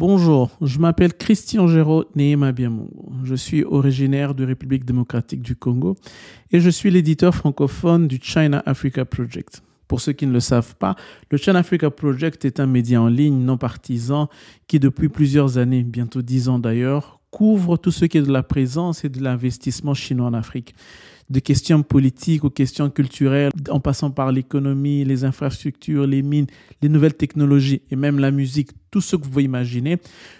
Bonjour, je m'appelle Christian Géraud Neema Biamongo. Je suis originaire de République démocratique du Congo et je suis l'éditeur francophone du China Africa Project. Pour ceux qui ne le savent pas, le China Africa Project est un média en ligne non partisan qui depuis plusieurs années, bientôt dix ans d'ailleurs, couvre tout ce qui est de la présence et de l'investissement chinois en Afrique de questions politiques aux questions culturelles, en passant par l'économie, les infrastructures, les mines, les nouvelles technologies et même la musique, tout ce que vous pouvez imaginer.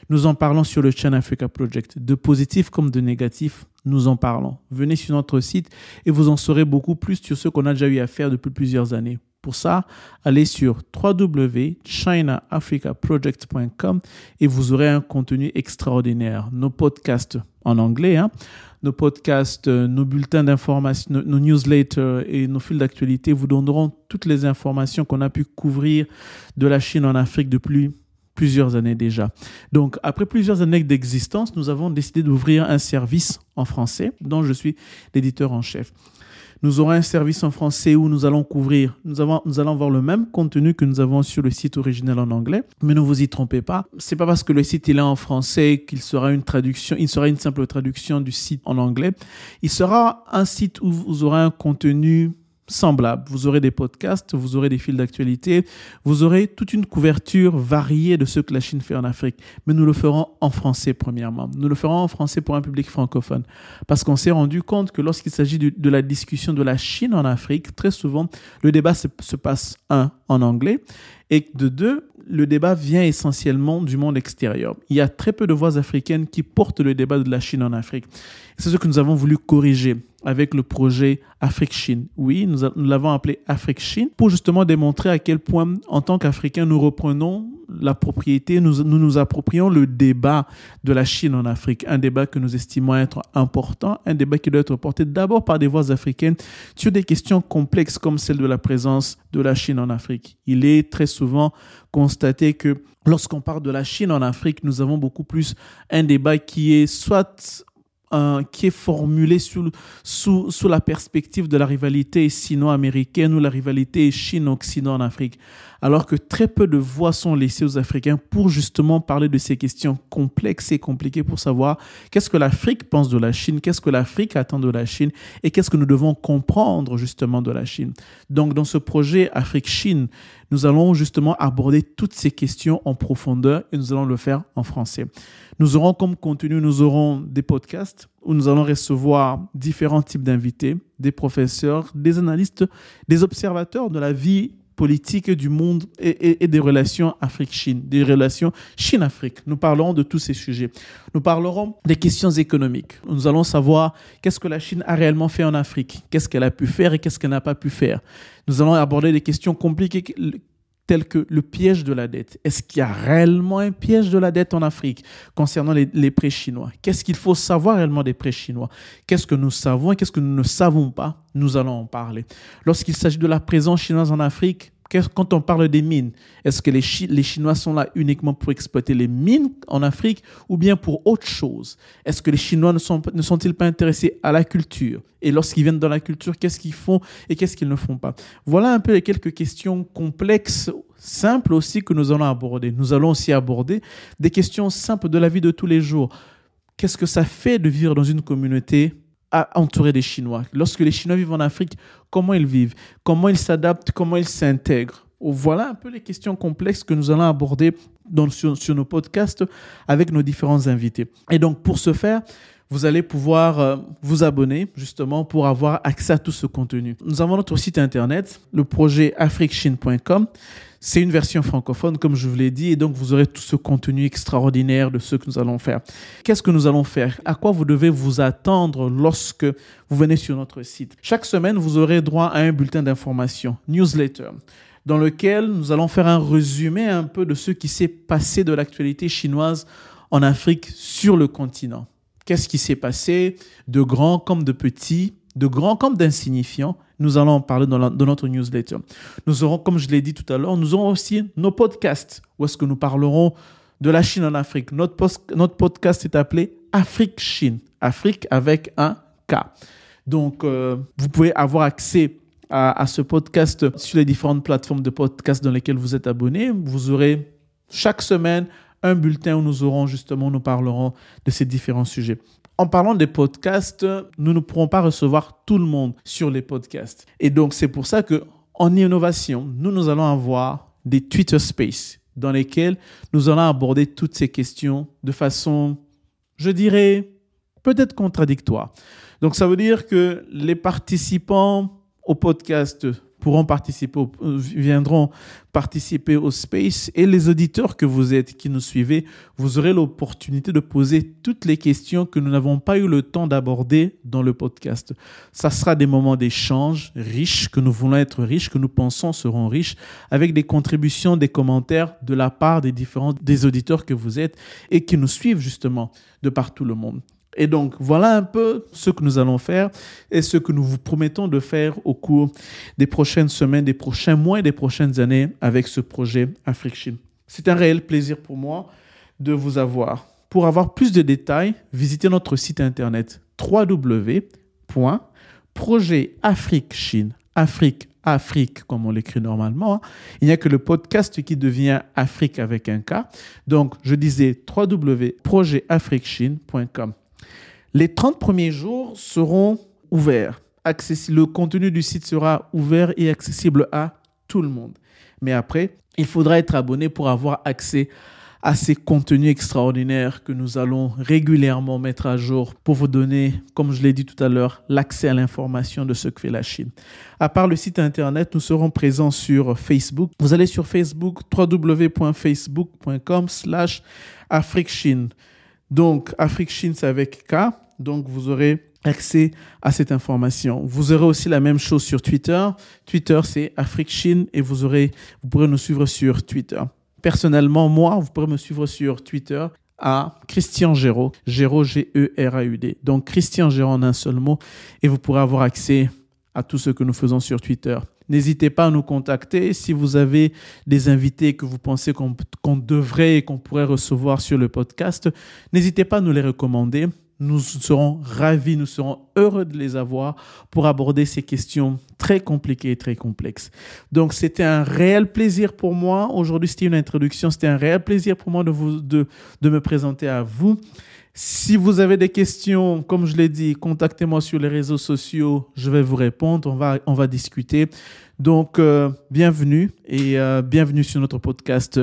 Nous en parlons sur le Channel Africa Project. De positif comme de négatif, nous en parlons. Venez sur notre site et vous en saurez beaucoup plus sur ce qu'on a déjà eu à faire depuis plusieurs années. Pour ça, allez sur www.chinaafricaproject.com et vous aurez un contenu extraordinaire. Nos podcasts en anglais, hein, nos podcasts, euh, nos bulletins d'information, nos, newsletters et nos fils d'actualité vous donneront toutes les informations qu'on a pu couvrir de la Chine en Afrique depuis plusieurs années déjà. Donc, après plusieurs années d'existence, nous avons décidé d'ouvrir un service en français dont je suis l'éditeur en chef. Nous aurons un service en français où nous allons couvrir, nous, avons, nous allons avoir le même contenu que nous avons sur le site original en anglais, mais ne vous y trompez pas. C'est pas parce que le site il est en français qu'il sera une traduction, il sera une simple traduction du site en anglais. Il sera un site où vous aurez un contenu semblable. Vous aurez des podcasts, vous aurez des fils d'actualité, vous aurez toute une couverture variée de ce que la Chine fait en Afrique. Mais nous le ferons en français premièrement. Nous le ferons en français pour un public francophone. Parce qu'on s'est rendu compte que lorsqu'il s'agit de, la discussion de la Chine en Afrique, très souvent, le débat se, se passe, un, en anglais, et de deux, le débat vient essentiellement du monde extérieur. Il y a très peu de voix africaines qui portent le débat de la Chine en Afrique. C'est ce que nous avons voulu corriger avec le projet Afrique-Chine. Oui, nous, l'avons appelé Afrique-Chine pour justement démontrer à quel point, en tant qu'Africains, nous reprenons la propriété, nous, nous, approprions le débat de la Chine en Afrique, un débat que nous estimons être important, un débat qui doit être porté d'abord par des voix africaines sur des questions complexes comme celle de la présence de la Chine en Afrique. Il est très souvent constaté que lorsqu'on parle de la Chine en Afrique, nous avons beaucoup plus un débat qui est soit qui est formulé sous, sous, sous la perspective de la rivalité sino-américaine ou la rivalité Chine-Occident en Afrique alors que très peu de voix sont laissées aux Africains pour justement parler de ces questions complexes et compliquées pour savoir qu'est-ce que l'Afrique pense de la Chine, qu'est-ce que l'Afrique attend de la Chine et qu'est-ce que nous devons comprendre justement de la Chine. Donc dans ce projet Afrique-Chine, nous allons justement aborder toutes ces questions en profondeur et nous allons le faire en français. Nous aurons comme contenu, nous aurons des podcasts où nous allons recevoir différents types d'invités, des professeurs, des analystes, des observateurs de la vie politique du monde et, des relations Afrique-Chine, des relations Chine-Afrique. Nous parlerons de tous ces sujets. Nous parlerons des questions économiques. Nous allons savoir qu'est-ce que la Chine a réellement fait en Afrique, qu'est-ce qu'elle a pu faire et qu'est-ce qu'elle n'a pas pu faire. Nous allons aborder des questions compliquées telles que le piège de la dette. Est-ce qu'il y a réellement un piège de la dette en Afrique concernant les, les prêts chinois? Qu'est-ce qu'il faut savoir réellement des prêts chinois? Qu'est-ce que nous savons et qu'est-ce que nous ne savons pas? Nous allons en parler. Lorsqu'il s'agit de la présence chinoise en Afrique, quand on parle des mines, est-ce que les, Chinois sont là uniquement pour exploiter les mines en Afrique ou bien pour autre chose? Est-ce que les Chinois ne, sont, ne sont-ils pas intéressés à la culture? Et lorsqu'ils viennent dans la culture, qu'est-ce qu'ils font et qu'est-ce qu'ils ne font pas? Voilà un peu les quelques questions complexes, simples aussi que nous allons aborder. Nous allons aussi aborder des questions simples de la vie de tous les jours. Qu'est-ce que ça fait de vivre dans une communauté entouré des Chinois. Lorsque les Chinois vivent en Afrique, comment ils vivent, comment ils s'adaptent, comment ils s'intègrent? Voilà un peu les questions complexes que nous allons aborder sur, nos podcasts avec nos différents invités. Et donc, pour ce faire, vous allez pouvoir euh, vous abonner justement pour avoir accès à tout ce contenu. Nous avons notre site internet, le projet afriquechine.com. C'est une version francophone, comme je vous l'ai dit, et donc vous aurez tout ce contenu extraordinaire de ce que nous allons faire. Qu'est-ce que nous allons faire? À quoi vous devez vous attendre lorsque vous venez sur notre site? Chaque semaine, vous aurez droit à un bulletin d'information, newsletter dans lequel nous allons faire un résumé un peu de ce qui s'est passé de l'actualité chinoise en Afrique sur le continent. Qu'est-ce qui s'est passé de grand comme de petit, de grand comme d'insignifiant nous allons en parler dans, notre newsletter. Nous aurons, comme je l'ai dit tout à l'heure, nous aurons aussi nos podcasts où est-ce que nous parlerons de la Chine en Afrique. Notre, podcast est appelé Afrique-Chine. Afrique avec un K. Donc, euh, vous pouvez avoir accès à, à, ce podcast sur les différentes plateformes de podcast dans lesquelles vous êtes abonné. Vous aurez chaque semaine un bulletin où nous aurons justement, nous parlerons de ces différents sujets. En parlant des podcasts, nous ne pourrons pas recevoir tout le monde sur les podcasts. Et donc, c'est pour ça que en innovation, nous, nous allons avoir des Twitter Space dans lesquels nous allons aborder toutes ces questions de façon, je dirais, peut-être contradictoire. Donc, ça veut dire que les participants au podcast pourront participer, euh, viendront participer au space et les auditeurs que vous êtes, qui nous suivez, vous aurez l'opportunité de poser toutes les questions que nous n'avons pas eu le temps d'aborder dans le podcast. Ça sera des moments d'échange riches, que nous voulons être riches, que nous pensons seront riches, avec des contributions, des commentaires de la part des différents, des auditeurs que vous êtes et qui nous suivent justement de partout le monde. Et donc, voilà un peu ce que nous allons faire et ce que nous vous promettons de faire au cours des prochaines semaines, des prochains mois et des prochaines années avec ce projet Afrique Chine. C'est un réel plaisir pour moi de vous avoir. Pour avoir plus de détails, visitez notre site internet www.projetafriquechine, Afrique, Afrique, comme on l'écrit normalement. Hein. Il n'y a que le podcast qui devient Afrique avec un K. Donc, je disais www.projetafriquechine.com. Les 30 premiers jours seront ouverts. Le contenu du site sera ouvert et accessible à tout le monde. Mais après, il faudra être abonné pour avoir accès à ces contenus extraordinaires que nous allons régulièrement mettre à jour pour vous donner, comme je l'ai dit tout à l'heure, l'accès à l'information de ce que fait la Chine. À part le site internet, nous serons présents sur Facebook. Vous allez sur Facebook, www.facebook.com slash Chine. Donc, Afrique Chine, c'est avec K. Donc, vous aurez accès à cette information. Vous aurez aussi la même chose sur Twitter. Twitter, c'est Afrique Chine et vous aurez, vous pourrez nous suivre sur Twitter. Personnellement, moi, vous pourrez me suivre sur Twitter à Christian Géraud, Géraud G-E-R-A-U-D. Donc, Christian Géraud en un seul mot et vous pourrez avoir accès à tout ce que nous faisons sur Twitter. N'hésitez pas à nous contacter si vous avez des invités que vous pensez qu'on devrait et qu'on pourrait recevoir sur le podcast. N'hésitez pas à nous les recommander. Nous serons ravis, nous serons heureux de les avoir pour aborder ces questions très compliquées et très complexes. Donc, c'était un réel plaisir pour moi. Aujourd'hui, c'était une introduction. C'était un réel plaisir pour moi de, vous, de, de me présenter à vous. Si vous avez des questions, comme je l'ai dit, contactez-moi sur les réseaux sociaux, je vais vous répondre, on va, on va discuter. Donc, euh, bienvenue et euh, bienvenue sur notre podcast